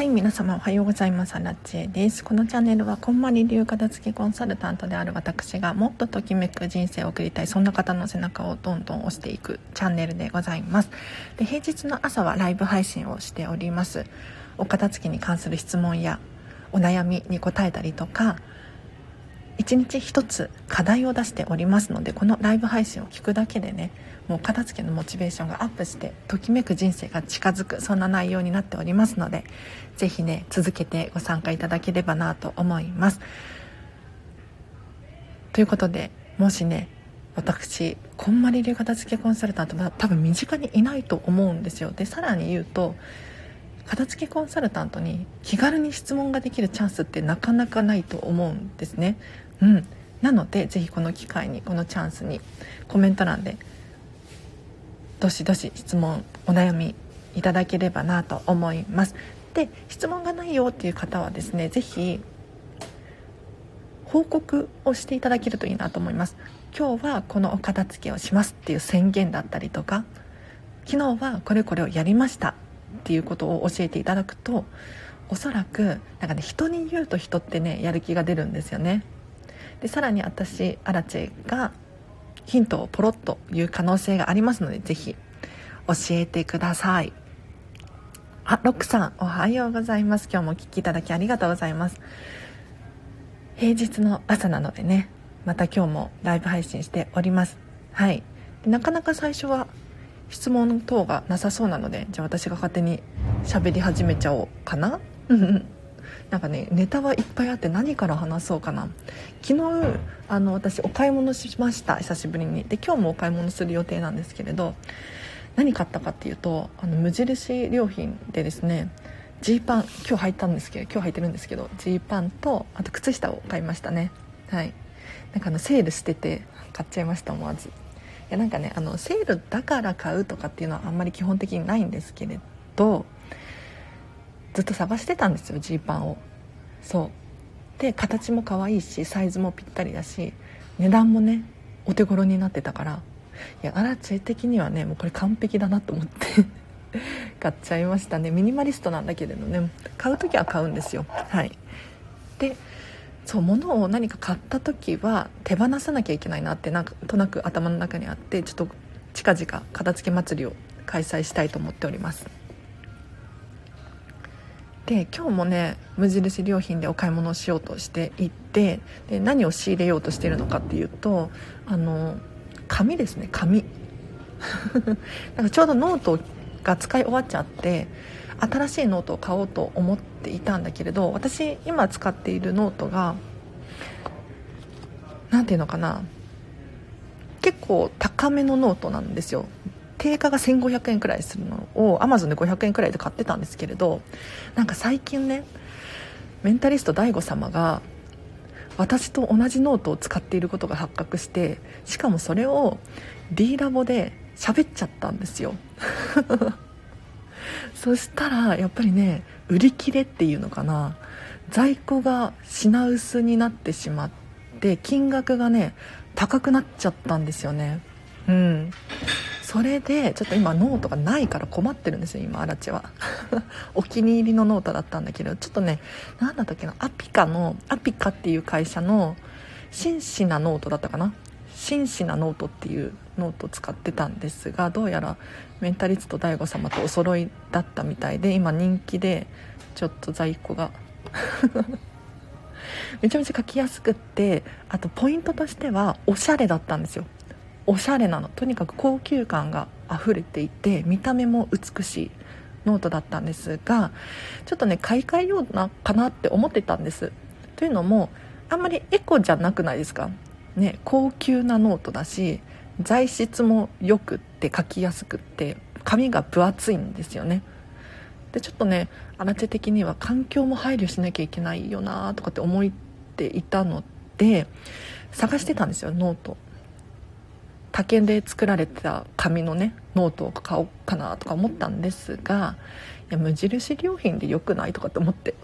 はい皆様おはようございます。アラチェです。このチャンネルはこんまり流片付けコンサルタントである私がもっとときめく人生を送りたいそんな方の背中をどんどん押していくチャンネルでございます。で平日の朝はライブ配信をしております。お片付けに関する質問やお悩みに答えたりとか1日1つ課題を出しておりますのでこのライブ配信を聞くだけでねもう片付けのモチベーションがアップしてときめく人生が近づくそんな内容になっておりますので是非ね続けてご参加いただければなと思います。ということでもしね私こんまり流片付けコンサルタントは多分身近にいないと思うんですよ。でさらに言うと片付けコンサルタントに気軽に質問ができるチャンスってなかなかないと思うんですね。うん、なのでぜひこの機会にこのチャンスにコメント欄でどしどし質問お悩みいただければなと思います。で質問がないよっていう方はですねぜひ報告をしていただけるといいなと思います。今日はこのお片付けをしますっていう宣言だったりとか昨日はこれこれをやりましたっていうことを教えていただくとおそらくなんかね人に言うと人ってねやる気が出るんですよね。でさらに私アラチェがヒントをポロッと言う可能性がありますのでぜひ教えてください。あロックさんおはようございます。今日もお聴きいただきありがとうございます。平日の朝なのでねまた今日もライブ配信しております。はい。なかなか最初は質問等がなさそうなのでじゃあ私が勝手に喋り始めちゃおうかな。なんかねネタはいっぱいあって何から話そうかな。昨日あの私お買い物しました。久しぶりに。で今日もお買い物する予定なんですけれど何買ったかっていうとあの無印良品でですねジーパン今日履いたんですけど今日履いてるんですけどジーパンとあと靴下を買いましたね。はい。なんかあのセールしてて買っちゃいました思わず。いやなんかねあのセールだから買うとかっていうのはあんまり基本的にないんですけれどずっと探してたんですよジーパンを。そう。で形も可愛いしサイズもぴったりだし値段もねお手頃になってたから。いやアラチェ的にはねもうこれ完璧だなと思って 買っちゃいましたね。ミニマリストなんだけれどね買う時は買うんですよ。はい。でそう物を何か買った時は手放さなきゃいけないなってなんとなく頭の中にあってちょっと近々片付け祭りを開催したいと思っております。で今日もね無印良品でお買い物をしようとしていってで何を仕入れようとしてるのかっていうとあの紙ですね紙。なんかちょうどノートが使い終わっちゃって新しいノートを買おうと思っていたんだけれど私今使っているノートが何ていうのかな結構高めのノートなんですよ。定価が1500円くらいするのを Amazon で500円くらいで買ってたんですけれどなんか最近ねメンタリスト DAIGO 様が私と同じノートを使っていることが発覚してしかもそれを D ラボで喋っちゃったんですよ。そしたらやっぱりね売り切れっていうのかな。在庫が品薄になってしまって金額がね高くなっちゃったんですよね。うん。それでちょっと今ノートがないから困ってるんですよ今アラチは。お気に入りのノートだったんだけどちょっとね何だったっけなアピカのアピカっていう会社の紳士なノートだったかな？紳士なノートっていうノートを使ってたんですがどうやらメンタリスト DAIGO 様とお揃いだったみたいで今人気でちょっと在庫が。めちゃめちゃ書きやすくってあとポイントとしてはおしゃれだったんですよ。おしゃれなの。とにかく高級感が溢れていて見た目も美しいノートだったんですがちょっとね買い替えようかなって思ってたんです。というのもあんまりエコじゃなくないですか？ね高級なノートだし材質もよくって書きやすくって紙が分厚いんですよね。でちょっとねアラチ的には環境も配慮しなきゃいけないよなとかって思っていたので探してたんですよノート。竹で作られてた紙のねノートを買おうかなとか思ったんですがいや無印良品でよくないとかって思って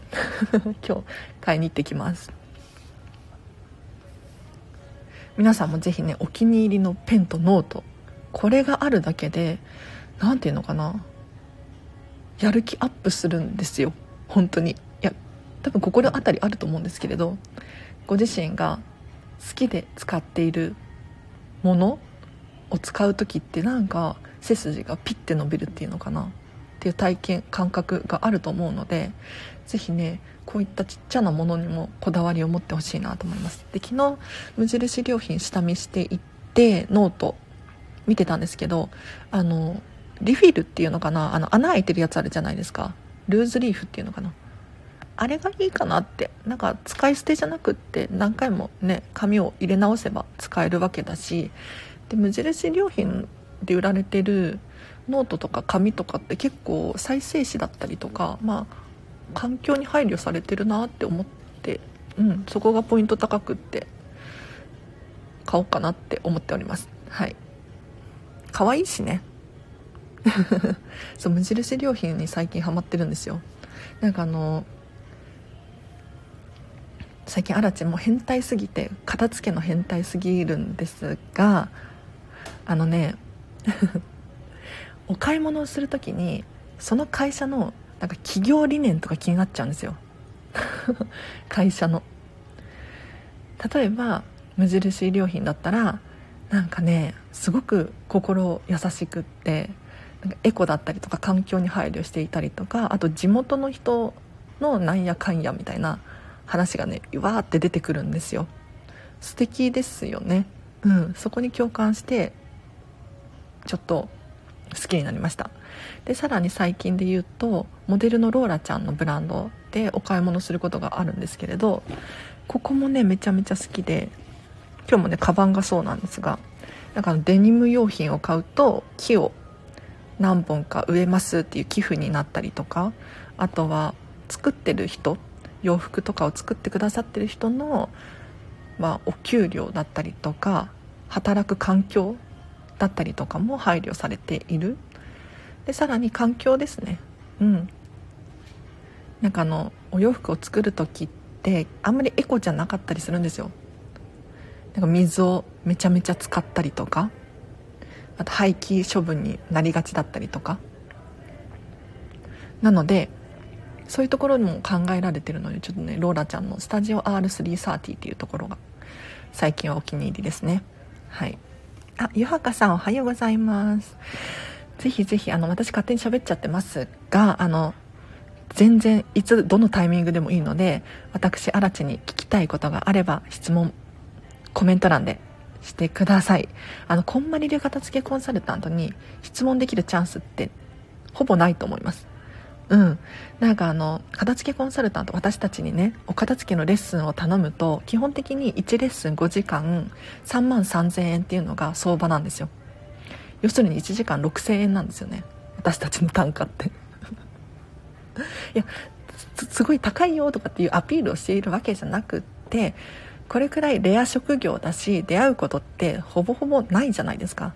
今日買いに行ってきます。皆さんも是非ねお気に入りのペンとノートこれがあるだけで何て言うのかなやる気アップするんですよ。本当に。いや多分心当たりあると思うんですけれどご自身が好きで使っているものを使う時ってなんか背筋がピッて伸びるっていうのかな？っていう体験感覚があると思うので是非ねこういったちっちゃなものにもこだわりを持ってほしいなと思います。で昨日無印良品下見していってノート見てたんですけどあのリフィルっていうのかな？あの穴開いてるやつあるじゃないですか。ルーズリーフっていうのかな？あれがいいかなって。なんか使い捨てじゃなくって何回もね紙を入れ直せば使えるわけだしで無印良品で売られてるノートとか紙とかって結構再生紙だったりとかまあ環境に配慮されてるなって思ってうんそこがポイント高くって買おうかなって思っております。はい。可愛いしね。そう無印良品に最近ハマってるんですよ。なんかあの最近アラチも変態すぎて片付けの変態すぎるんですがあのね お買い物をする時にその会社のなんか企業理念とか気になっちゃうんですよ。会社の。例えば無印良品だったらなんかねすごく心優しくってなんかエコだったりとか環境に配慮していたりとかあと地元の人のなんやかんやみたいな話がねわーって出てくるんですよ。素敵ですよね。うんそこに共感してちょっと好きになりました。でさらに最近で言うとモデルのローラちゃんのブランドでお買い物することがあるんですけれどここもねめちゃめちゃ好きで今日もねカバンがそうなんですがなんかデニム用品を買うと木を何本か植えますっていう寄付になったりとかあとは作ってる人洋服とかを作ってくださってる人の、まあ、お給料だったりとか働く環境だったりとかも配慮されている。でさらに環境ですね。うん。なんかあのお洋服を作る時ってあんまりエコじゃなかったりするんですよ。なんか水をめちゃめちゃ使ったりとかあと廃棄処分になりがちだったりとか。なのでそういうところにも考えられてるのでちょっとねローラちゃんのスタジオ R330 っていうところが最近はお気に入りですね。はい。あゆはかさんおはようございます。ぜひぜひあの私勝手に喋っちゃってますがあの全然いつどのタイミングでもいいので私荒地に聞きたいことがあれば質問コメント欄でしてください。あのこんまり流片付けコンサルタントに質問できるチャンスってほぼないと思います。うん。なんかあの片付けコンサルタント私たちにねお片付けのレッスンを頼むと基本的に1レッスン5時間3万3000円っていうのが相場なんですよ。要するに1時間6000円なんですよね。私たちの単価って。いやすごい高いよとかっていうアピールをしているわけじゃなくってこれくらいレア職業だし出会うことってほぼほぼないじゃないですか。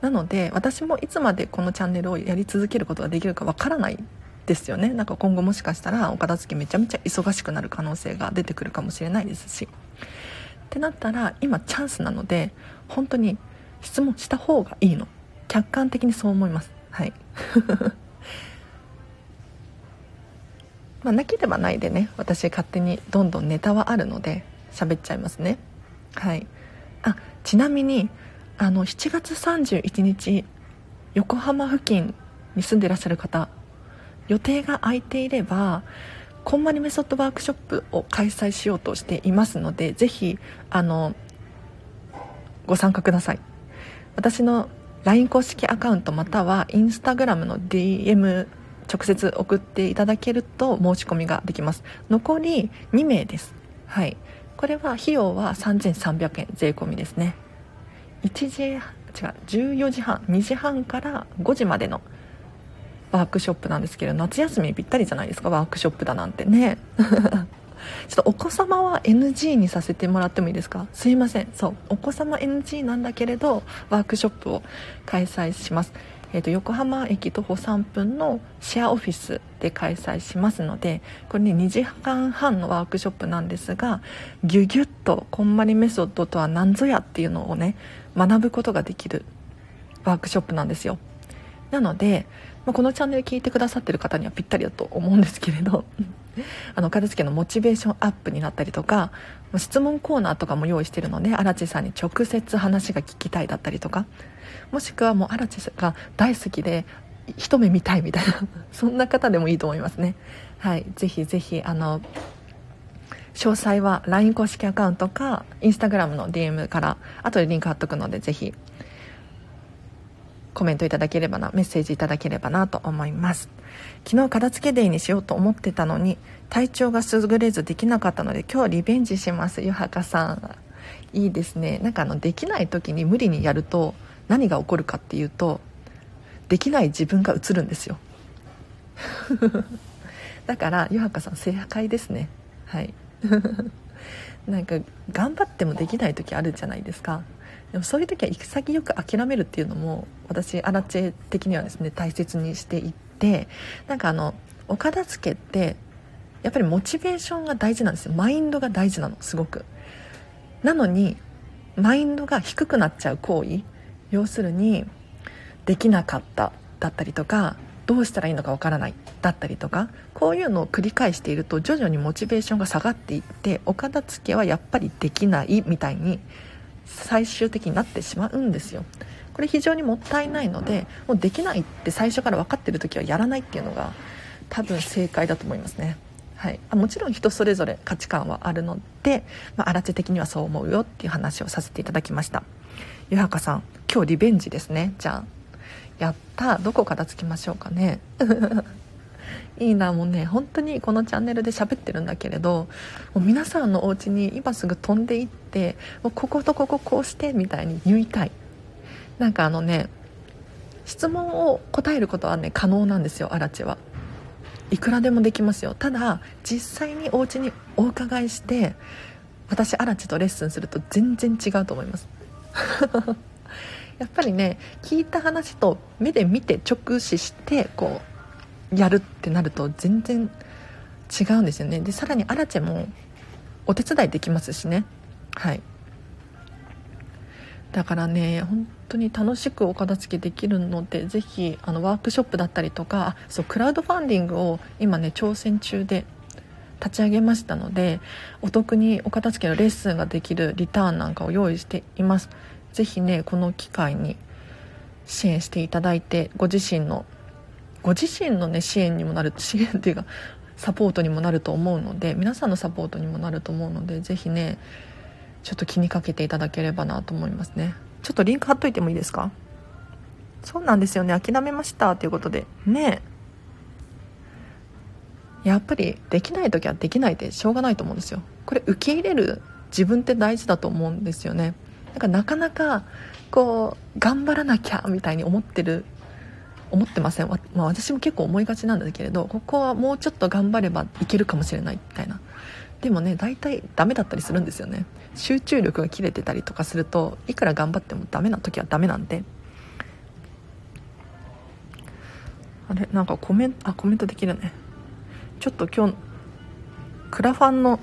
なので私もいつまでこのチャンネルをやり続けることができるかわからないですよね。なんか今後もしかしたらお片付けめちゃめちゃ忙しくなる可能性が出てくるかもしれないですし。ってなったら今チャンスなので本当に質問した方がいいの。客観的にそう思います。はい。まあなければないでね私勝手にどんどんネタはあるので喋っちゃいますね。はい。あちなみにあの7月31日横浜付近に住んでらっしゃる方予定が空いていればこんまりメソッドワークショップを開催しようとしていますのでぜひあのご参加ください。私の LINE 公式アカウントまたは Instagram の DM 直接送っていただけると申し込みができます。残り2名です。はい。これは費用は3300円税込みですね。1時違う14時半2時半から5時までのワークショップなんですけど夏休みぴったりじゃないですかワークショップだなんて。ね。ちょっとお子様は NG にさせてもらってもいいですか？すいません。そう。お子様 NG なんだけれどワークショップを開催します。えーと、横浜駅徒歩3分のシェアオフィスで開催しますのでこれね2時間半のワークショップなんですがギュギュッとこんまりメソッドとは何ぞやっていうのをね学ぶことができるワークショップなんですよ。なので、まあ、このチャンネル聞いてくださってる方にはぴったりだと思うんですけれど。あの片付けのモチベーションアップになったりとか質問コーナーとかも用意してるので荒地さんに直接話が聞きたいだったりとかもしくはもう荒地さんが大好きで一目見たいみたいな そんな方でもいいと思いますね。はい。ぜひぜひあの詳細は LINE 公式アカウントか Instagram の DM から後でリンク貼っとくのでぜひコメントいただければなメッセージいただければなと思います。昨日片付けデーにしようと思ってたのに体調が優れずできなかったので今日リベンジしますゆはかさん。いいですね。なんかあのできない時に無理にやると何が起こるかっていうとできない自分が映るんですよ。だからゆはかさん正解ですね。はい。なんか頑張ってもできない時あるじゃないですか。でもそういう時は潔く諦めるっていうのも私アラチェ的にはですね大切にしていってなんかあのお片付けってやっぱりモチベーションが大事なんですよ。マインドが大事なのすごく。なのにマインドが低くなっちゃう行為要するにできなかっただったりとかどうしたらいいのかわからないだったりとかこういうのを繰り返していると徐々にモチベーションが下がっていってお片付けはやっぱりできないみたいに最終的になってしまうんですよ。これ非常にもったいないのでもうできないって最初から分かってる時はやらないっていうのが多分正解だと思いますね。はい、もちろん人それぞれ価値観はあるので、まあ、荒地的にはそう思うよっていう話をさせていただきました。湯はかさん今日リベンジですね。じゃあやったどこ片付きましょうかね。いいなもうね。本当にこのチャンネルで喋ってるんだけれどもう皆さんのお家に今すぐ飛んでいってもうこことこここうしてみたいに言いたい。なんかあのね質問を答えることはね可能なんですよアラチは。いくらでもできますよ。ただ実際にお家にお伺いして私アラチとレッスンすると全然違うと思います。やっぱりね聞いた話と目で見て直視してこうやるってなると全然違うんですよね。でさらにアラチェもお手伝いできますしね。はい。だからね本当に楽しくお片付けできるのでぜひあのワークショップだったりとかそうクラウドファンディングを今ね挑戦中で立ち上げましたのでお得にお片付けのレッスンができるリターンなんかを用意しています。ぜひねこの機会に支援していただいてご自身のご自身のね支援にもなる支援っていうかサポートにもなると思うので皆さんのサポートにもなると思うのでぜひねちょっと気にかけていただければなと思いますね。ちょっとリンク貼っといてもいいですか？そうなんですよね。諦めましたということで。ね。やっぱりできない時はできないでしょうがないと思うんですよ。これ受け入れる自分って大事だと思うんですよね。なんかなかなかこう頑張らなきゃみたいに思ってる思ってません、まあ、私も結構思いがちなんだけれどここはもうちょっと頑張ればいけるかもしれないみたいな。でもね大体ダメだったりするんですよね。集中力が切れてたりとかするといくら頑張ってもダメな時はダメなんで。あれなんかコメントあコメントできるね。ちょっと今日クラファンの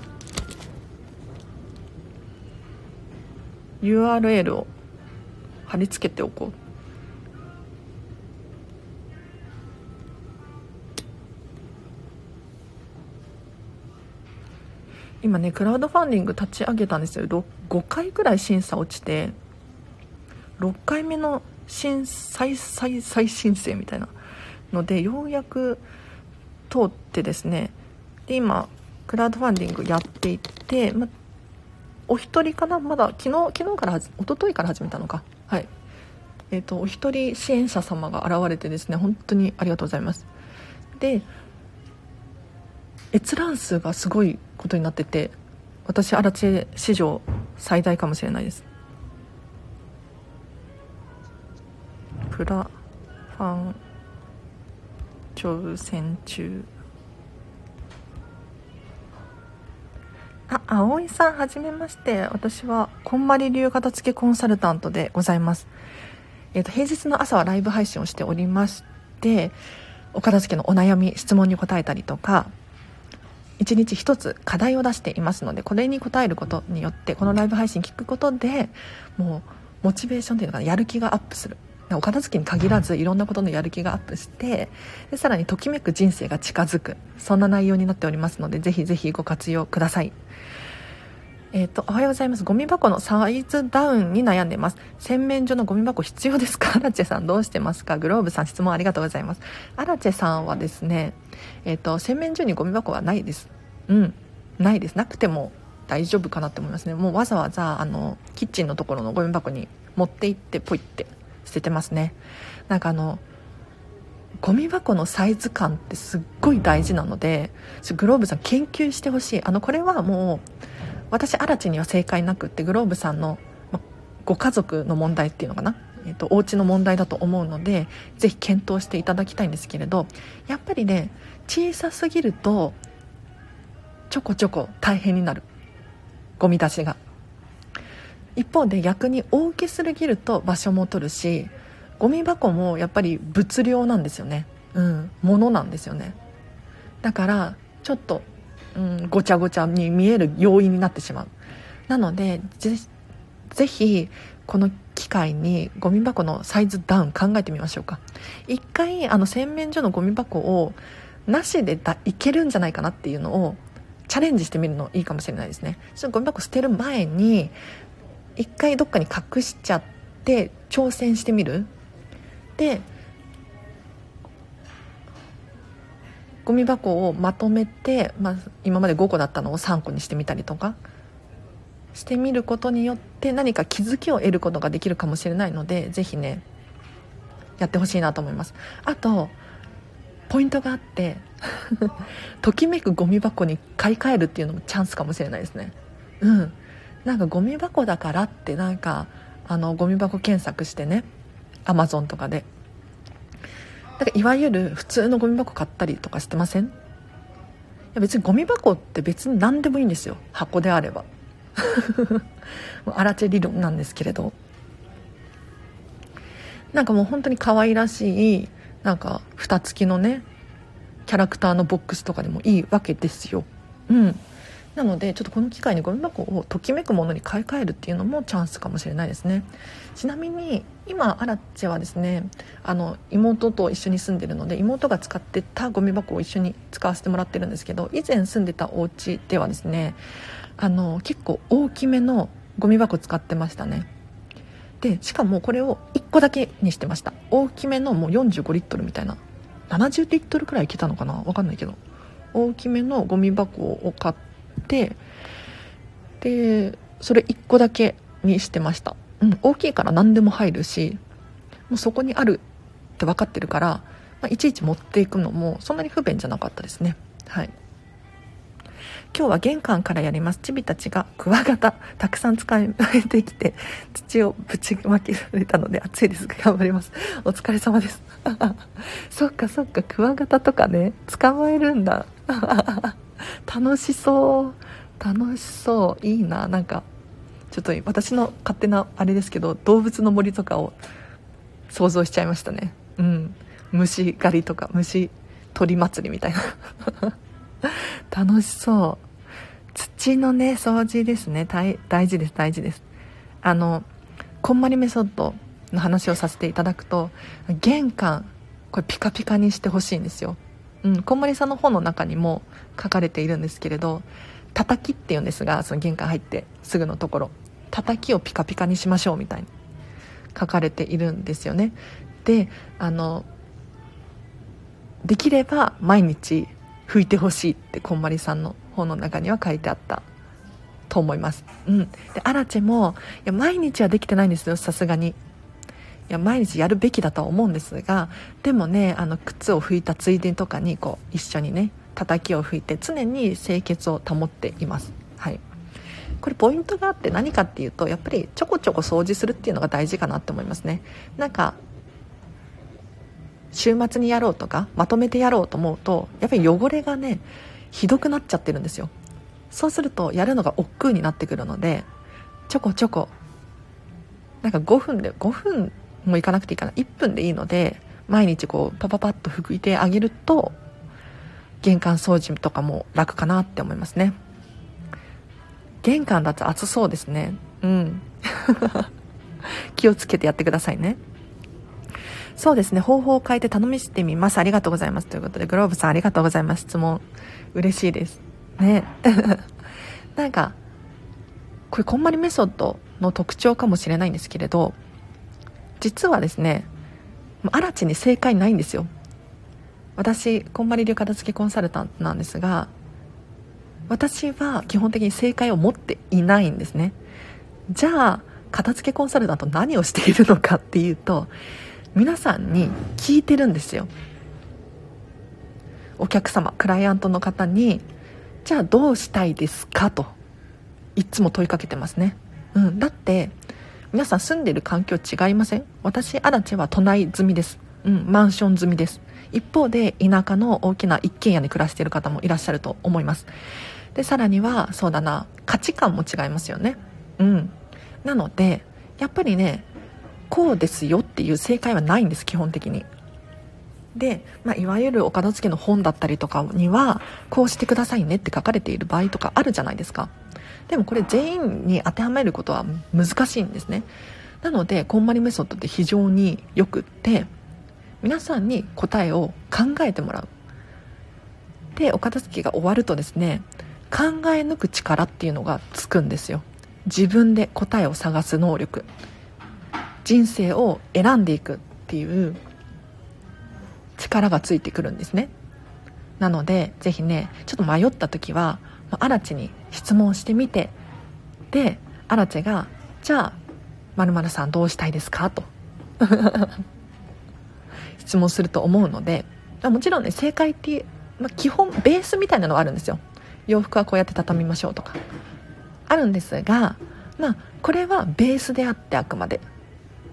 URL を貼り付けておこう。今ねクラウドファンディング立ち上げたんですよ。5回ぐらい審査落ちて6回目の審再再再申請みたいなのでようやく通ってですね。で今クラウドファンディングやっていって、ま、お一人かな？まだ昨日昨日から一昨日から始めたのか。はい。えっ、ー、とお一人支援者様が現れてですね本当にありがとうございます。で閲覧数がすごいことになってて私アラチェ史上最大かもしれないですプラファン挑戦中あ、葵さん、はじめまして。私は、こんまり流片付けコンサルタントでございます。えっ、ー、と、平日の朝はライブ配信をしておりまして、お片付けのお悩み、質問に答えたりとか、1日1つ課題を出していますので、これに答えることによって、このライブ配信聞くことで、もう、モチベーションっていうのがやる気がアップする。お片付けに限らずいろんなことのやる気がアップしてでさらにときめく人生が近づく。そんな内容になっておりますのでぜひぜひご活用くださいえっ、ー、と、おはようございます。ゴミ箱のサイズダウンに悩んでます。洗面所のゴミ箱必要ですか？アラチェさんどうしてますか？グローブさん質問ありがとうございます。アラチェさんはですね、えっ、ー、と、洗面所にゴミ箱はないです。うん。ないです。なくても大丈夫かなって思いますね。もうわざわざ、あの、キッチンのところのゴミ箱に持って行ってポイって捨ててますねなんかあのゴミ箱のサイズ感ってすっごい大事なのでグローブさん研究してほしいあのこれはもう私アラチには正解なくってグローブさんの、ま、ご家族の問題っていうのかな？えーと、お家の問題だと思うのでぜひ検討していただきたいんですけれどやっぱりね小さすぎるとちょこちょこ大変になる。ゴミ出しが。一方で逆に大きすぎると場所も取るしゴミ箱もやっぱり物量なんですよね。うん物なんですよね。だからちょっと、うん、ごちゃごちゃに見える要因になってしまう。なのでぜひこの機会にゴミ箱のサイズダウン考えてみましょうか。一回あの洗面所のゴミ箱をなしでだいけるんじゃないかなっていうのをチャレンジしてみるのいいかもしれないですね。ちょっとゴミ箱捨てる前に一回どっかに隠しちゃって挑戦してみる。でゴミ箱をまとめて、まあ、今まで5個だったのを3個にしてみたりとかしてみることによって何か気づきを得ることができるかもしれないので是非ねやってほしいなと思います。あとポイントがあって ときめくゴミ箱に買い替えるっていうのもチャンスかもしれないですね。うん。なんかゴミ箱だからってなんかあのゴミ箱検索してねアマゾンとかでだかいわゆる普通のゴミ箱買ったりとかしてません？いや別にゴミ箱って別に何でもいいんですよ。箱であれば。アラチェ理論なんですけれど。なんかもう本当に可愛らしいなんか蓋付きのねキャラクターのボックスとかでもいいわけですよ。うん。なのでちょっとこの機会にゴミ箱をときめくものに買い替えるっていうのもチャンスかもしれないですね。ちなみに今アラチェはですねあの妹と一緒に住んでるので妹が使ってたゴミ箱を一緒に使わせてもらってるんですけど以前住んでたお家ではですねあの結構大きめのゴミ箱使ってましたね。でしかもこれを1個だけにしてました。大きめのもう45リットルみたいな。70リットルくらいいけたのかな？分かんないけど。大きめのゴミ箱を買っててでそれ1個だけにしてました、うん、大きいから何でも入るしもうそこにあるって分かってるから、まあ、いちいち持っていくのもそんなに不便じゃなかったですね。はい。今日は玄関からやります。チビたちがクワガタたくさん使えてきて土をぶちまけられたので暑いですが頑張ります。お疲れ様です。そっかそっかクワガタとかね捕まえるんだ。楽しそう。楽しそう。いいな。なんかちょっと私の勝手なあれですけど動物の森とかを想像しちゃいましたね。うん。虫狩りとか虫鳥祭りみたいな。楽しそう。土のね掃除ですね。大事です大事です。あのこんまりメソッドの話をさせていただくと玄関これピカピカにしてほしいんですよ。うん、こんまりさんの本の中にも書かれているんですけれど叩きっていうんですがその玄関入ってすぐのところ。叩きをピカピカにしましょうみたいに書かれているんですよね。であのできれば毎日拭いてほしいってこんまりさんの本の中には書いてあったと思います、うん、でアラチェもいや毎日はできてないんですよさすがに。いや毎日やるべきだとは思うんですがでもねあの靴を拭いたついでとかにこう一緒にね叩きを拭いて常に清潔を保っています。はい。これポイントがあって何かっていうとやっぱりちょこちょこ掃除するっていうのが大事かなって思いますね。なんか週末にやろうとかまとめてやろうと思うとやっぱり汚れがねひどくなっちゃってるんですよ。そうするとやるのが億劫になってくるのでちょこちょこなんか5分で5分もう行かなくていいかな。1分でいいので毎日こうパパパッと拭いてあげると玄関掃除とかも楽かなって思いますね。玄関だと暑そうですね。うん。気をつけてやってくださいね。そうですね。方法を変えて頼みしてみます。ありがとうございます。ということでグローブさんありがとうございます。質問。嬉しいです。ね。なんかこれこんまりメソッドの特徴かもしれないんですけれど実はですね新地に正解ないんですよ。私こんまり流片付けコンサルタントなんですが私は基本的に正解を持っていないんですね。じゃあ片付けコンサルタント何をしているのかっていうと皆さんに聞いてるんですよ。お客様クライアントの方にじゃあどうしたいですかといつも問いかけてますね、うん、だって皆さん住んでる環境違いません？私足立は都内済みです、うん、マンション済みです。一方で田舎の大きな一軒家に暮らしている方もいらっしゃると思います。でさらにはそうだな価値観も違いますよね。うん。なのでやっぱりねこうですよっていう正解はないんです基本的に。で、まあ、いわゆるお片付けの本だったりとかにはこうしてくださいねって書かれている場合とかあるじゃないですか。でもこれ全員に当てはめることは難しいんですね。なのでこんまりメソッドって非常によくって皆さんに答えを考えてもらう。でお片付けが終わるとですね考え抜く力っていうのがつくんですよ。自分で答えを探す能力。人生を選んでいくっていう力がついてくるんですね。なので是非ねちょっと迷った時はアラチに質問してみてでアラチェが「じゃあまるさんどうしたいですか?」と。質問すると思うのでもちろんね正解っていう、まあ、基本ベースみたいなのがあるんですよ。洋服はこうやって畳みましょうとか。あるんですがまあこれはベースであってあくまで。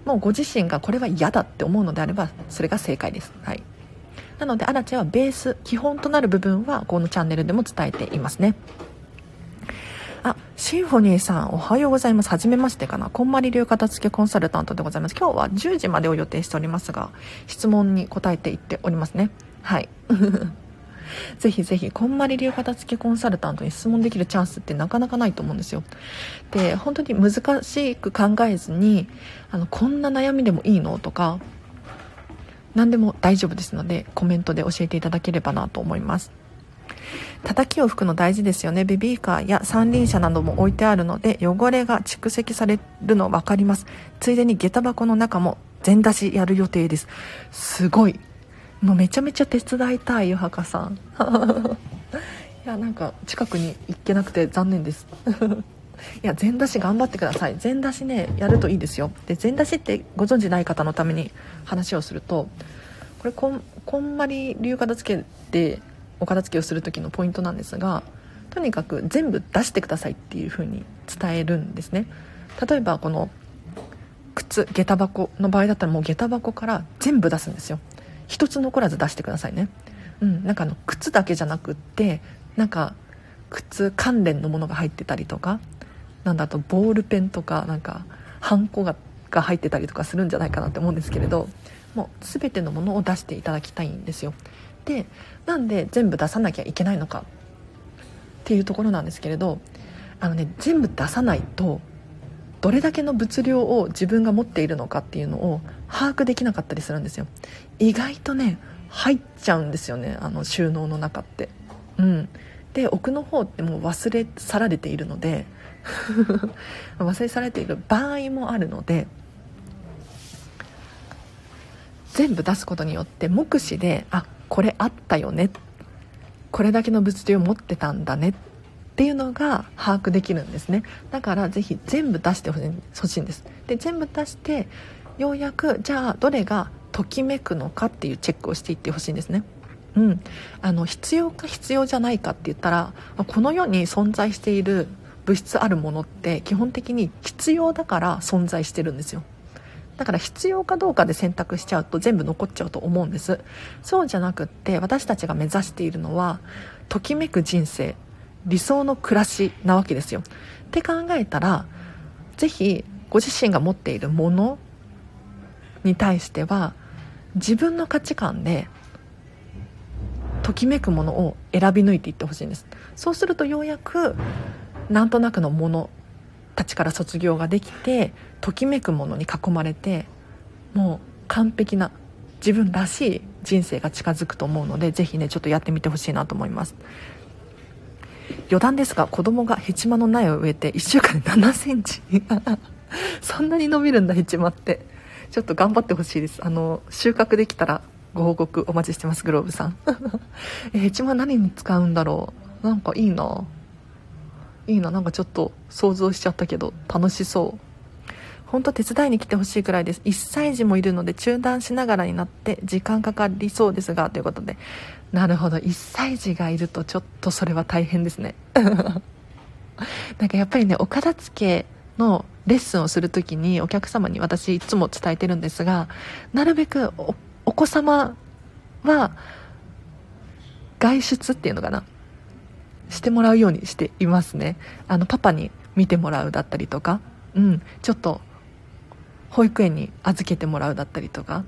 もうご自身がこれは嫌だって思うのであればそれが正解です。はい。なのでアラチェはベース基本となる部分はこのチャンネルでも伝えていますねあ、シンフォニーさん、おはようございます。はじめましてかな。こんまり流片付けコンサルタントでございます。今日は10時までを予定しておりますが、質問に答えていっておりますね。はい。ぜひぜひ、こんまり流片付けコンサルタントに質問できるチャンスってなかなかないと思うんですよ。で、本当に難しく考えずに、あの、こんな悩みでもいいのとか、何でも大丈夫ですので、コメントで教えていただければなと思います。叩きを拭くの大事ですよね。ベビーカーや三輪車なども置いてあるので汚れが蓄積されるの分かります。ついでに下駄箱の中も全出しやる予定です。すごい。もうめちゃめちゃ手伝いたい湯墓さん。いやなんか近くに行けなくて残念です。いや全出し頑張ってください。全出しねやるといいですよ。で全出しってご存じない方のために話をするとこれこんこんまり流片付けでお片付けをする時のポイントなんですがとにかく全部出してくださいっていう風に伝えるんですね。例えばこの靴下駄箱の場合だったらもう下駄箱から全部出すんですよ。一つ残らず出してくださいね。うんなんかあの靴だけじゃなくってなんか靴関連のものが入ってたりとかなんだとボールペンとかなんかハンコがが入ってたりとかするんじゃないかなって思うんですけれどもう全てのものを出していただきたいんですよ。でなんで全部出さなきゃいけないのかっていうところなんですけれどあのね全部出さないとどれだけの物量を自分が持っているのかっていうのを把握できなかったりするんですよ。意外とね入っちゃうんですよねあの収納の中って。うん。で奥の方ってもう忘れ去られているので 忘れ去られている場合もあるので全部出すことによって目視であこれあったよね。これだけの物流を持ってたんだね。っていうのが把握できるんですね。だからぜひ全部出してほしいんです。で全部出してようやくじゃあどれがときめくのかっていうチェックをしていってほしいんですね。うん、あの必要か必要じゃないかって言ったらこの世に存在している物質あるものって基本的に必要だから存在してるんですよ。だから必要かどうかで選択しちゃうと全部残っちゃうと思うんです。そうじゃなくって私たちが目指しているのはときめく人生理想の暮らしなわけですよ。って考えたら是非ご自身が持っているものに対しては自分の価値観でときめくものを選び抜いていってほしいんです。そうするとようやくなんとなくのものたちから卒業ができてときめくものに囲まれてもう完璧な自分らしい人生が近づくと思うのでぜひねちょっとやってみてほしいなと思います。余談ですが子供がヘチマの苗を植えて1週間で7センチ。そんなに伸びるんだヘチマって。ちょっと頑張ってほしいです。あの収穫できたらご報告お待ちしてますグローブさん。ヘチマ何に使うんだろう？なんかいいな。いいななんかちょっと想像しちゃったけど楽しそう。本当手伝いに来てほしいくらいです。1歳児もいるので中断しながらになって時間かかりそうですがということで。なるほど。1歳児がいるとちょっとそれは大変ですね。なんかやっぱりねお片付けのレッスンをする時にお客様に私いつも伝えてるんですがなるべくお子様は外出っていうのかな。してもらうようにしていますね。あのパパに見てもらうだったりとかうんちょっと保育園に預けてもらうだったりとか。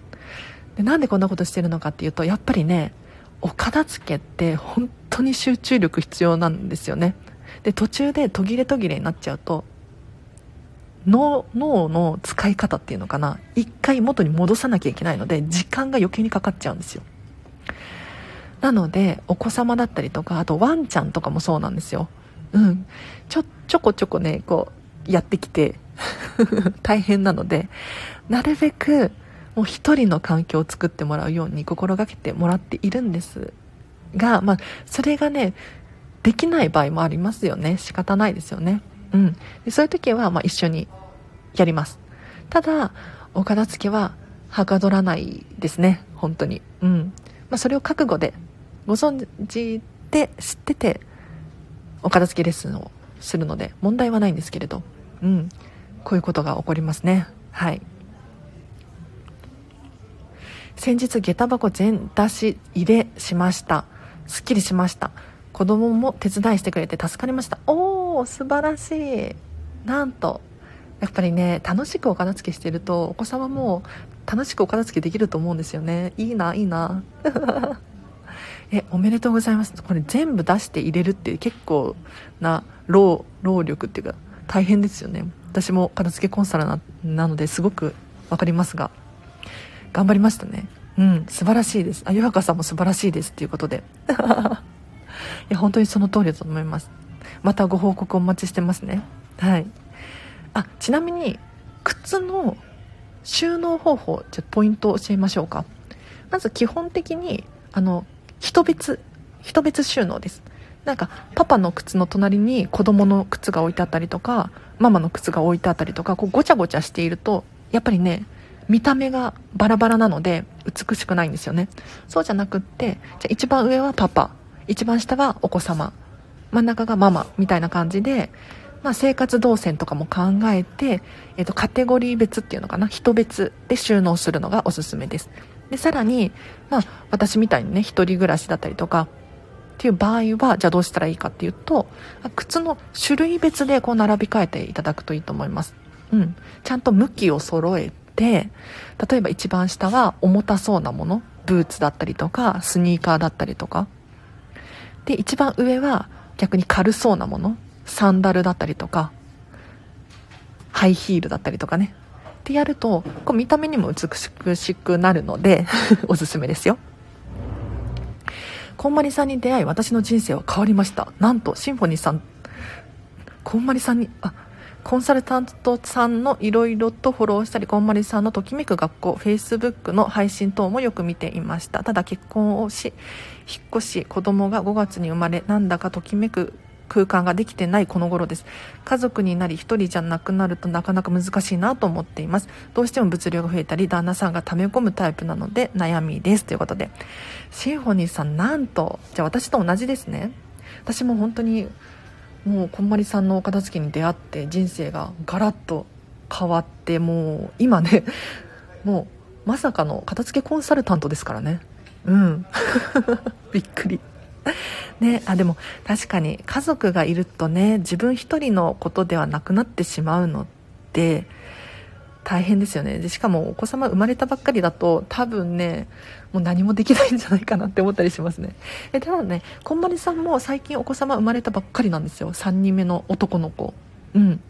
でなんでこんなことしてるのかっていうとやっぱりねお片付けって本当に集中力必要なんですよね。で途中で途切れ途切れになっちゃうと脳の使い方っていうのかな一回元に戻さなきゃいけないので時間が余計にかかっちゃうんですよ。なのでお子様だったりとかあとワンちゃんとかもそうなんですよ。うん。ちょちょこちょこねこうやってきて 大変なのでなるべくもう一人の環境を作ってもらうように心がけてもらっているんです。が、まあ、それがねできない場合もありますよね。仕方ないですよね。うん。でそういう時はまあ一緒にやります。ただお片付けははかどらないですね。本当に。うん。まあ、それを覚悟でご存知で知っててお片付けレッスンをするので問題はないんですけれど。うん。こういうことが起こりますね。はい。先日下駄箱全出し入れしました。すっきりしました。子供も手伝いしてくれて助かりました。おお素晴らしい。なんとやっぱりね楽しくお片付けしてるとお子様も楽しくお片付けできると思うんですよね。いいないいな。えおめでとうございます。これ全部出して入れるって結構な労労力っていうか大変ですよね。私も片付けコンサルななのですごく分かりますが頑張りましたね。うん素晴らしいです。あゆはかさんも素晴らしいですっていうことで。いや本当にその通りだと思います。またご報告お待ちしてますね。はい。あちなみに靴の収納方法じゃポイントを教えましょうか。まず基本的にあの人別人別収納です。なんかパパの靴の隣に子供の靴が置いてあったりとかママの靴が置いてあったりとかこうごちゃごちゃしているとやっぱりね見た目がバラバラなので美しくないんですよね。そうじゃなくってじゃ一番上はパパ一番下はお子様真ん中がママみたいな感じで、まあ、生活動線とかも考えて、えっと、カテゴリー別っていうのかな人別で収納するのがおすすめです。でさらに、まあ、私みたいにね一人暮らしだったりとかっていう場合はじゃあどうしたらいいかっていうと靴の種類別でこう並び替えていただくといいと思います、うん、ちゃんと向きを揃えて例えば一番下は重たそうなものブーツだったりとかスニーカーだったりとか。で一番上は逆に軽そうなものサンダルだったりとかハイヒールだったりとかね。ってやるとこう見た目にも美しくなるので おすすめですよ。こんまりさんに出会い私の人生は変わりました。なんとシンフォニーさんこんまりさんにあコンサルタントさんのいろいろとフォローしたりこんまりさんのときめく学校 Facebook の配信等もよく見ていました。ただ結婚をし引っ越し子供が5月に生まれなんだかときめく空間ができてないこの頃です。家族になり1人じゃなくなるとなかなか難しいなと思っています。どうしても物量が増えたり旦那さんが溜め込むタイプなので悩みです。ということで。シンフォニーさんなんとじゃあ私と同じですね。私も本当にもうこんまりさんのお片付けに出会って人生がガラッと変わってもう今ねもうまさかの片付けコンサルタントですからね。うん。びっくり。ね、あでも確かに家族がいるとね自分一人のことではなくなってしまうのって大変ですよね。でしかもお子様生まれたばっかりだと多分ねもう何もできないんじゃないかなって思ったりしますね。でただねこんまりさんも最近お子様生まれたばっかりなんですよ。3人目の男の子。うん。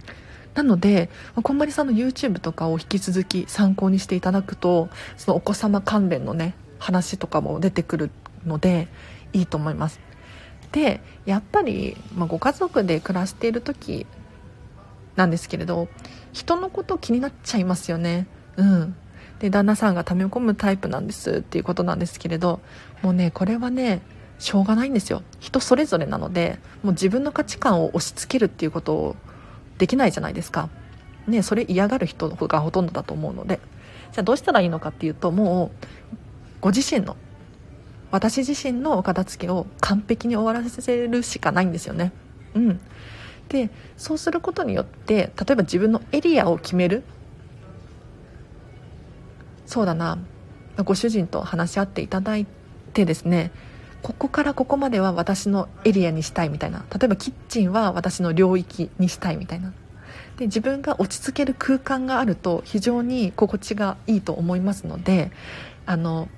なのでこんまりさんの YouTube とかを引き続き参考にしていただくとそのお子様関連のね話とかも出てくるのでいいと思います。でやっぱり、まあ、ご家族で暮らしている時なんですけれど人のこと気になっちゃいますよね。うん。で旦那さんが溜め込むタイプなんですっていうことなんですけれどもうねこれはねしょうがないんですよ。人それぞれなのでもう自分の価値観を押し付けるっていうことをできないじゃないですか。ねそれ嫌がる人がほとんどだと思うので。じゃあどうしたらいいのかっていうともうご自身の私自身のお片付けを完璧に終わらせるしかないんですよね。うん。でそうすることによって例えば自分のエリアを決める。そうだな。ご主人と話し合っていただいてですね。ここからここまでは私のエリアにしたいみたいな。例えばキッチンは私の領域にしたいみたいな。で自分が落ち着ける空間があると非常に心地がいいと思いますのであの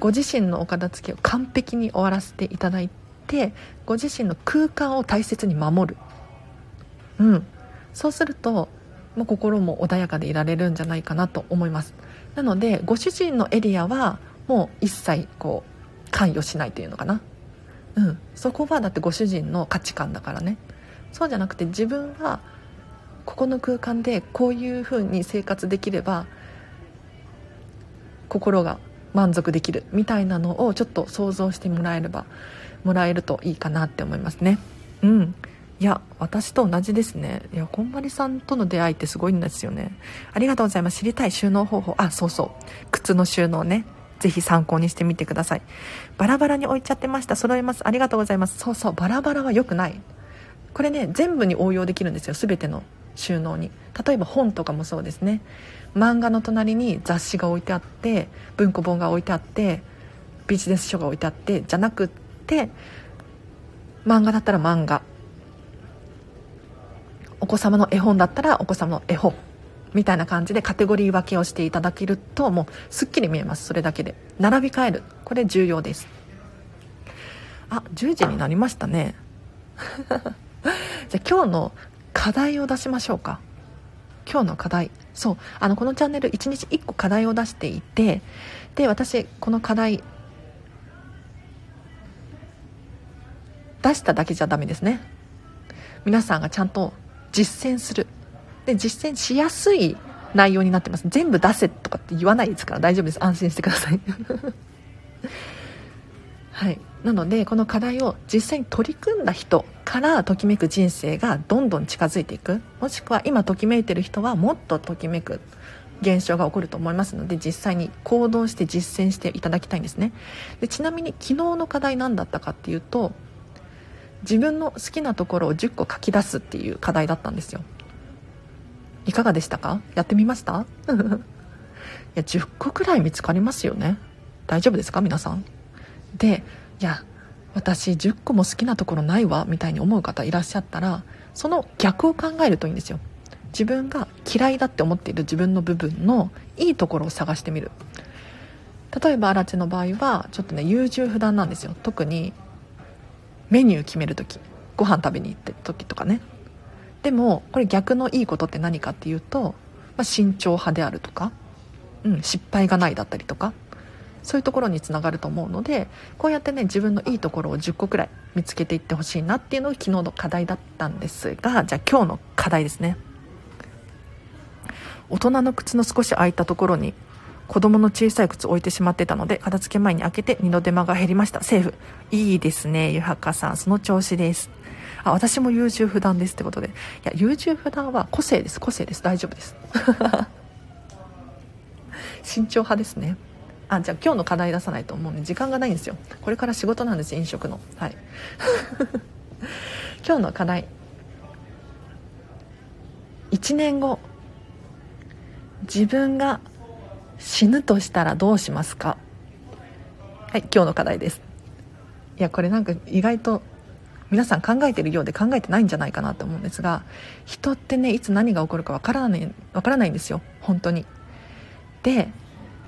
ご自身のお片付けを完璧に終わらせていただいてご自身の空間を大切に守る。うん。そうするとも心も穏やかでいられるんじゃないかなと思います。なのでご主人のエリアはもう一切こう関与しないというのかな。うん。そこはだってご主人の価値観だからね。そうじゃなくて自分はここの空間でこういうふうに生活できれば心が満足できるみたいなのをちょっと想像してもらえればもらえるといいかなって思いますね。うん。いや私と同じですね。いやこんまりさんとの出会いってすごいんですよね。ありがとうございます。知りたい収納方法。あそうそう。靴の収納ね。ぜひ参考にしてみてください。バラバラに置いちゃってました。揃えます。ありがとうございます。そうそう。バラバラは良くない。これね全部に応用できるんですよ。全ての。収納に。例えば本とかもそうですね。漫画の隣に雑誌が置いてあって文庫本が置いてあってビジネス書が置いてあってじゃなくって漫画だったら漫画。お子様の絵本だったらお子様の絵本。みたいな感じでカテゴリー分けをしていただけるともうすっきり見えます。それだけで。並び替える。これ重要です。あ10時になりましたね。じゃあ今日の課題を出しましょうか。今日の課題。そう。あのこのチャンネル1日1個課題を出していてで私この課題出しただけじゃダメですね。皆さんがちゃんと実践する。で実践しやすい内容になってます。全部出せとかって言わないですから大丈夫です。安心してください。はい。なのでこの課題を実際に取り組んだ人からときめく人生がどんどん近づいていく。もしくは今ときめいてる人はもっとときめく現象が起こると思いますので実際に行動して実践していただきたいんですね。でちなみに昨日の課題何だったかっていうと自分の好きなところを10個書き出すっていう課題だったんですよ。いかがでしたか？やってみました？いや10個くらい見つかりますよね。大丈夫ですか？皆さん。でいや私10個も好きなところないわみたいに思う方いらっしゃったらその逆を考えるといいんですよ。自分が嫌いだって思っている自分の部分のいいところを探してみる。例えば荒地の場合はちょっとね優柔不断なんですよ。特にメニュー決める時ご飯食べに行って時とかね。でもこれ逆のいいことって何かっていうと、まあ、慎重派であるとか、うん、失敗がないだったりとかそういうところにつながると思うのでこうやってね自分のいいところを10個くらい見つけていってほしいなっていうのが昨日の課題だったんですがじゃあ今日の課題ですね。大人の靴の少し空いたところに子供の小さい靴置いてしまってたので片付け前に開けて二度手間が減りました。セーフ。いいですねゆはかさん。その調子です。あ私も優柔不断ですってことで。いや優柔不断は個性です。個性です。大丈夫です。慎重派ですね。あじゃあ今日の課題出さないともうね時間がないんですよ。これから仕事なんです飲食の。はい。今日の課題。1年後自分が死ぬとしたらどうしますか？はい今日の課題です。いやこれなんか意外と皆さん考えてるようで考えてないんじゃないかなと思うんですが人ってねいつ何が起こるかわからないわからないんですよ。本当に。で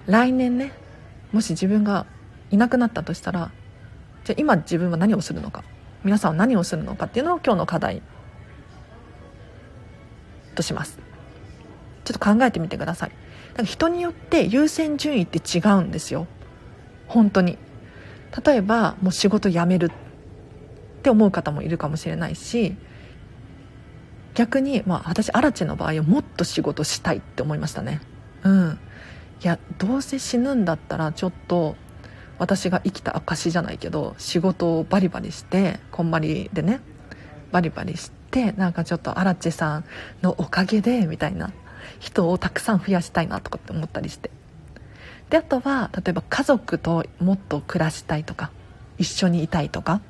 来年ねもし自分がいなくなったとしたらじゃあ今自分は何をするのか？皆さんは何をするのかっていうのを今日の課題とします。ちょっと考えてみてください。だか人によって優先順位って違うんですよ。本当に。例えばもう仕事辞めるって思う方もいるかもしれないし逆に、まあ、私アラチェの場合はもっと仕事したいって思いましたね。うん。いやどうせ死ぬんだったらちょっと私が生きた証じゃないけど仕事をバリバリしてこんまりでねバリバリしてなんかちょっとアラチェさんのおかげでみたいな人をたくさん増やしたいなとかって思ったりして。であとは例えば家族ともっと暮らしたいとか一緒にいたいとか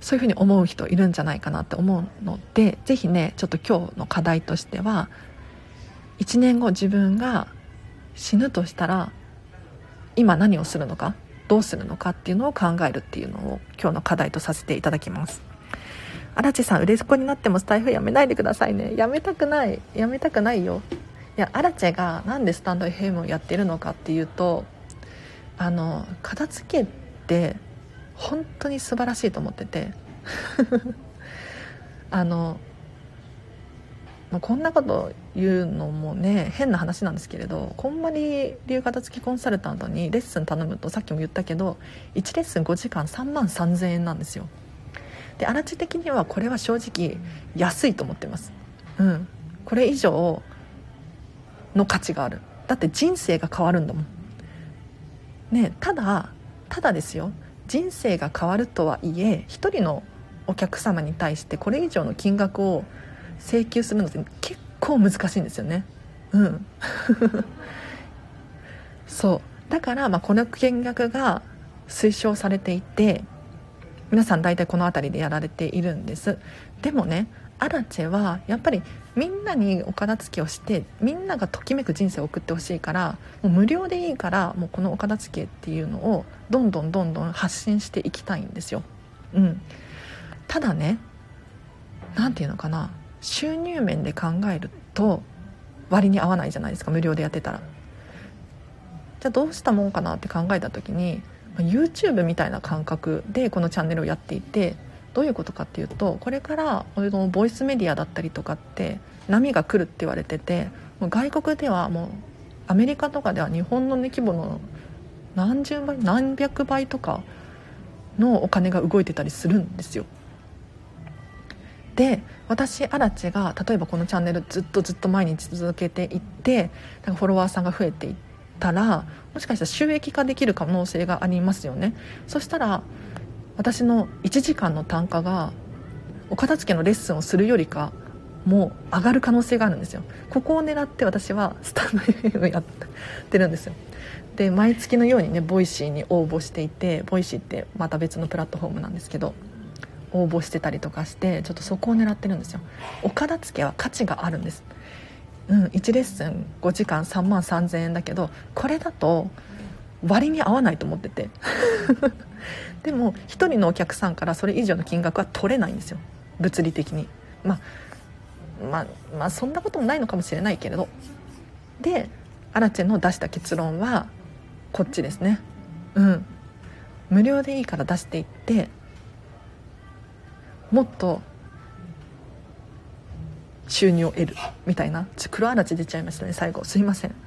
そういうふうに思う人いるんじゃないかなって思うので是非ねちょっと今日の課題としては1年後自分が死ぬとしたら今何をするのかどうするのかっていうのを考えるっていうのを今日の課題とさせていただきます。荒地さん売れっ子になってもスタイフやめないでくださいね。やめたくない。やめたくないよ。いやアラチェがなんでスタンド FM をやってるのかっていうとあの片付けって本当に素晴らしいと思ってて。あのまあ、こんなこと言うのもね変な話なんですけれどこんまり流片付きコンサルタントにレッスン頼むとさっきも言ったけど1レッスン5時間3万3000円なんですよ。で荒地的にはこれは正直安いと思ってます。うん。これ以上の価値がある。だって人生が変わるんだもん。ねただただですよ。人生が変わるとはいえ一人のお客様に対してこれ以上の金額を請求するのって結構難しいんですよね。うん。そう。だからまあこの金額が推奨されていて皆さん大体この辺りでやられているんです。でもねアラチェはやっぱりみんなにお片付けをしてみんながときめく人生を送ってほしいからもう無料でいいからもうこのお片付けっていうのをどんどんどんどん発信していきたいんですよ。うん、ただね何て言うのかな。収入面で考えると割に合わないじゃないですか無料でやってたら。じゃあどうしたもんかなって考えた時に YouTube みたいな感覚でこのチャンネルをやっていてどういうことかっていうとこれからのボイスメディアだったりとかって波が来るって言われててもう外国ではもうアメリカとかでは日本の、ね、規模の何十倍何百倍とかのお金が動いてたりするんですよ。で私アラチが例えばこのチャンネルずっとずっと毎日続けていってなんかフォロワーさんが増えていったらもしかしたら収益化できる可能性がありますよね。そしたら私の1時間の単価がお片付けのレッスンをするよりかも上がる可能性があるんですよ。ここを狙って私はスタンド FM やってるんですよ。で毎月のようにね Voicy に応募していて Voicy ってまた別のプラットフォームなんですけど応募してたりとかしてちょっとそこを狙ってるんですよ。お片付けは価値があるんです。うん1レッスン5時間3万3000円だけどこれだと割に合わないと思ってて。でも1人のお客さんからそれ以上の金額は取れないんですよ。物理的に、まあ、まあまあそんなこともないのかもしれないけれど。でアラチェの出した結論はこっちですね。うん。無料でいいから出していってもっと収入を得るみたいな。ちょ黒あらち出ちゃいましたね最後。すいません。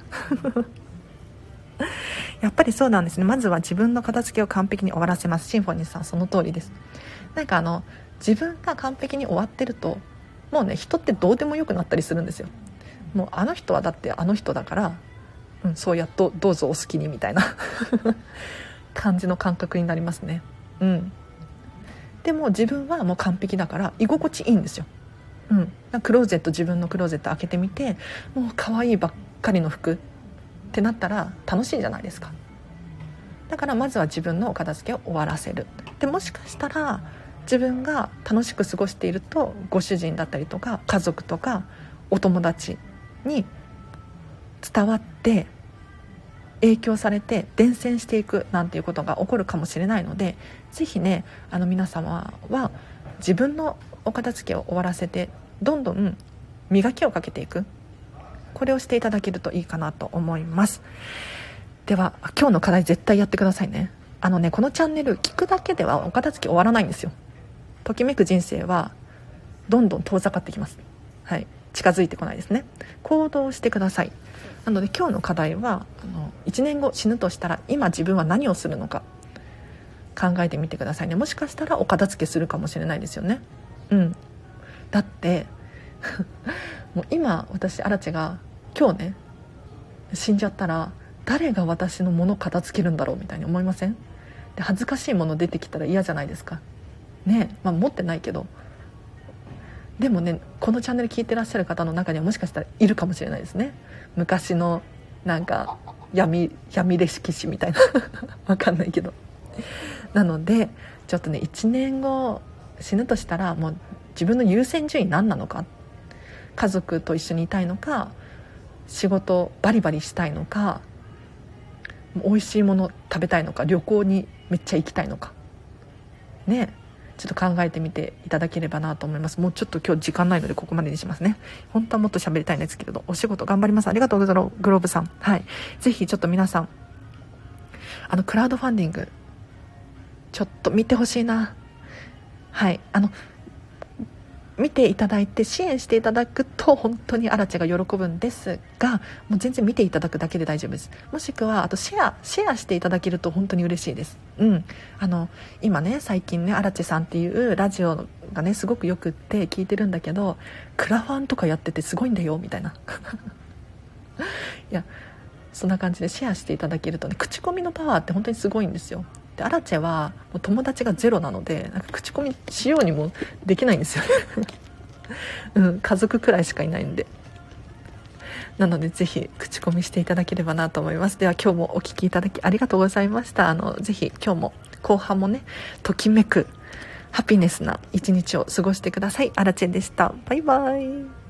やっぱりそうなんですね。まずは自分の片付けを完璧に終わらせます。シンフォニーさんその通りです。なんかあの自分が完璧に終わってるともうね人ってどうでもよくなったりするんですよ。もうあの人はだってあの人だから、うん、そうやっとどうぞお好きにみたいな。感じの感覚になりますね。うん。でも自分はもう完璧だから居心地いいんですよ。うん、クローゼット自分のクローゼット開けてみてもう可愛いばっかりの服ってなったら楽しいじゃないですか。だからまずは自分のお片付けを終わらせる。でもしかしたら自分が楽しく過ごしているとご主人だったりとか家族とかお友達に伝わって影響されて伝染していくなんていうことが起こるかもしれないので是非ねあの皆様は自分のお片付けを終わらせてどんどん磨きをかけていく。これをしていただけるといいかなと思います。では今日の課題絶対やってくださいね。あのねこのチャンネル聞くだけではお片付け終わらないんですよ。ときめく人生はどんどん遠ざかってきます。はい。近づいてこないですね。行動してください。なので今日の課題はあの1年後死ぬとしたら今自分は何をするのか考えてみてくださいね。もしかしたらお片付けするかもしれないですよね。うん。だって もう今私アラチが今日ね死んじゃったら誰が私のもの片付けるんだろうみたいに思いません？で恥ずかしいもの出てきたら嫌じゃないですか。ねまあ持ってないけど。でもねこのチャンネル聞いてらっしゃる方の中にはもしかしたらいるかもしれないですね。昔のなんか闇闇歴史みたいな。わかんないけど。なのでちょっとね1年後死ぬとしたらもう自分の優先順位何なのか。家族と一緒にいたいのか仕事バリバリしたいのか美味しいもの食べたいのか旅行にめっちゃ行きたいのか。ね。ちょっと考えてみていただければなと思います。もうちょっと今日時間ないのでここまでにしますね。本当はもっと喋りたいんですけれどお仕事頑張ります。ありがとうございますグローブさん。はい。ぜひちょっと皆さんあのクラウドファンディングちょっと見てほしいな。はい。あの見ていただいて支援していただくと 本当にアラチェが喜ぶんですがもう全然見ていただくだけで大丈夫です。もしくはあとシェアシェアしていただけると本当に嬉しいです。うん。あの今ね最近ねアラチェさんっていうラジオがねすごくよくって聞いてるんだけどクラファンとかやっててすごいんだよみたいな。いやそんな感じでシェアしていただけるとね口コミのパワーって本当にすごいんですよ。でアラチェはもう友達がゼロなのでなんか口コミしようにもできないんですよ うん、家族くらいしかいないんで。なのでぜひ口コミしていただければなと思います。では今日もお聴きいただきありがとうございました。あのぜひ今日も後半もねときめくハピネスな一日を過ごしてください。アラチェでした。バイバイ。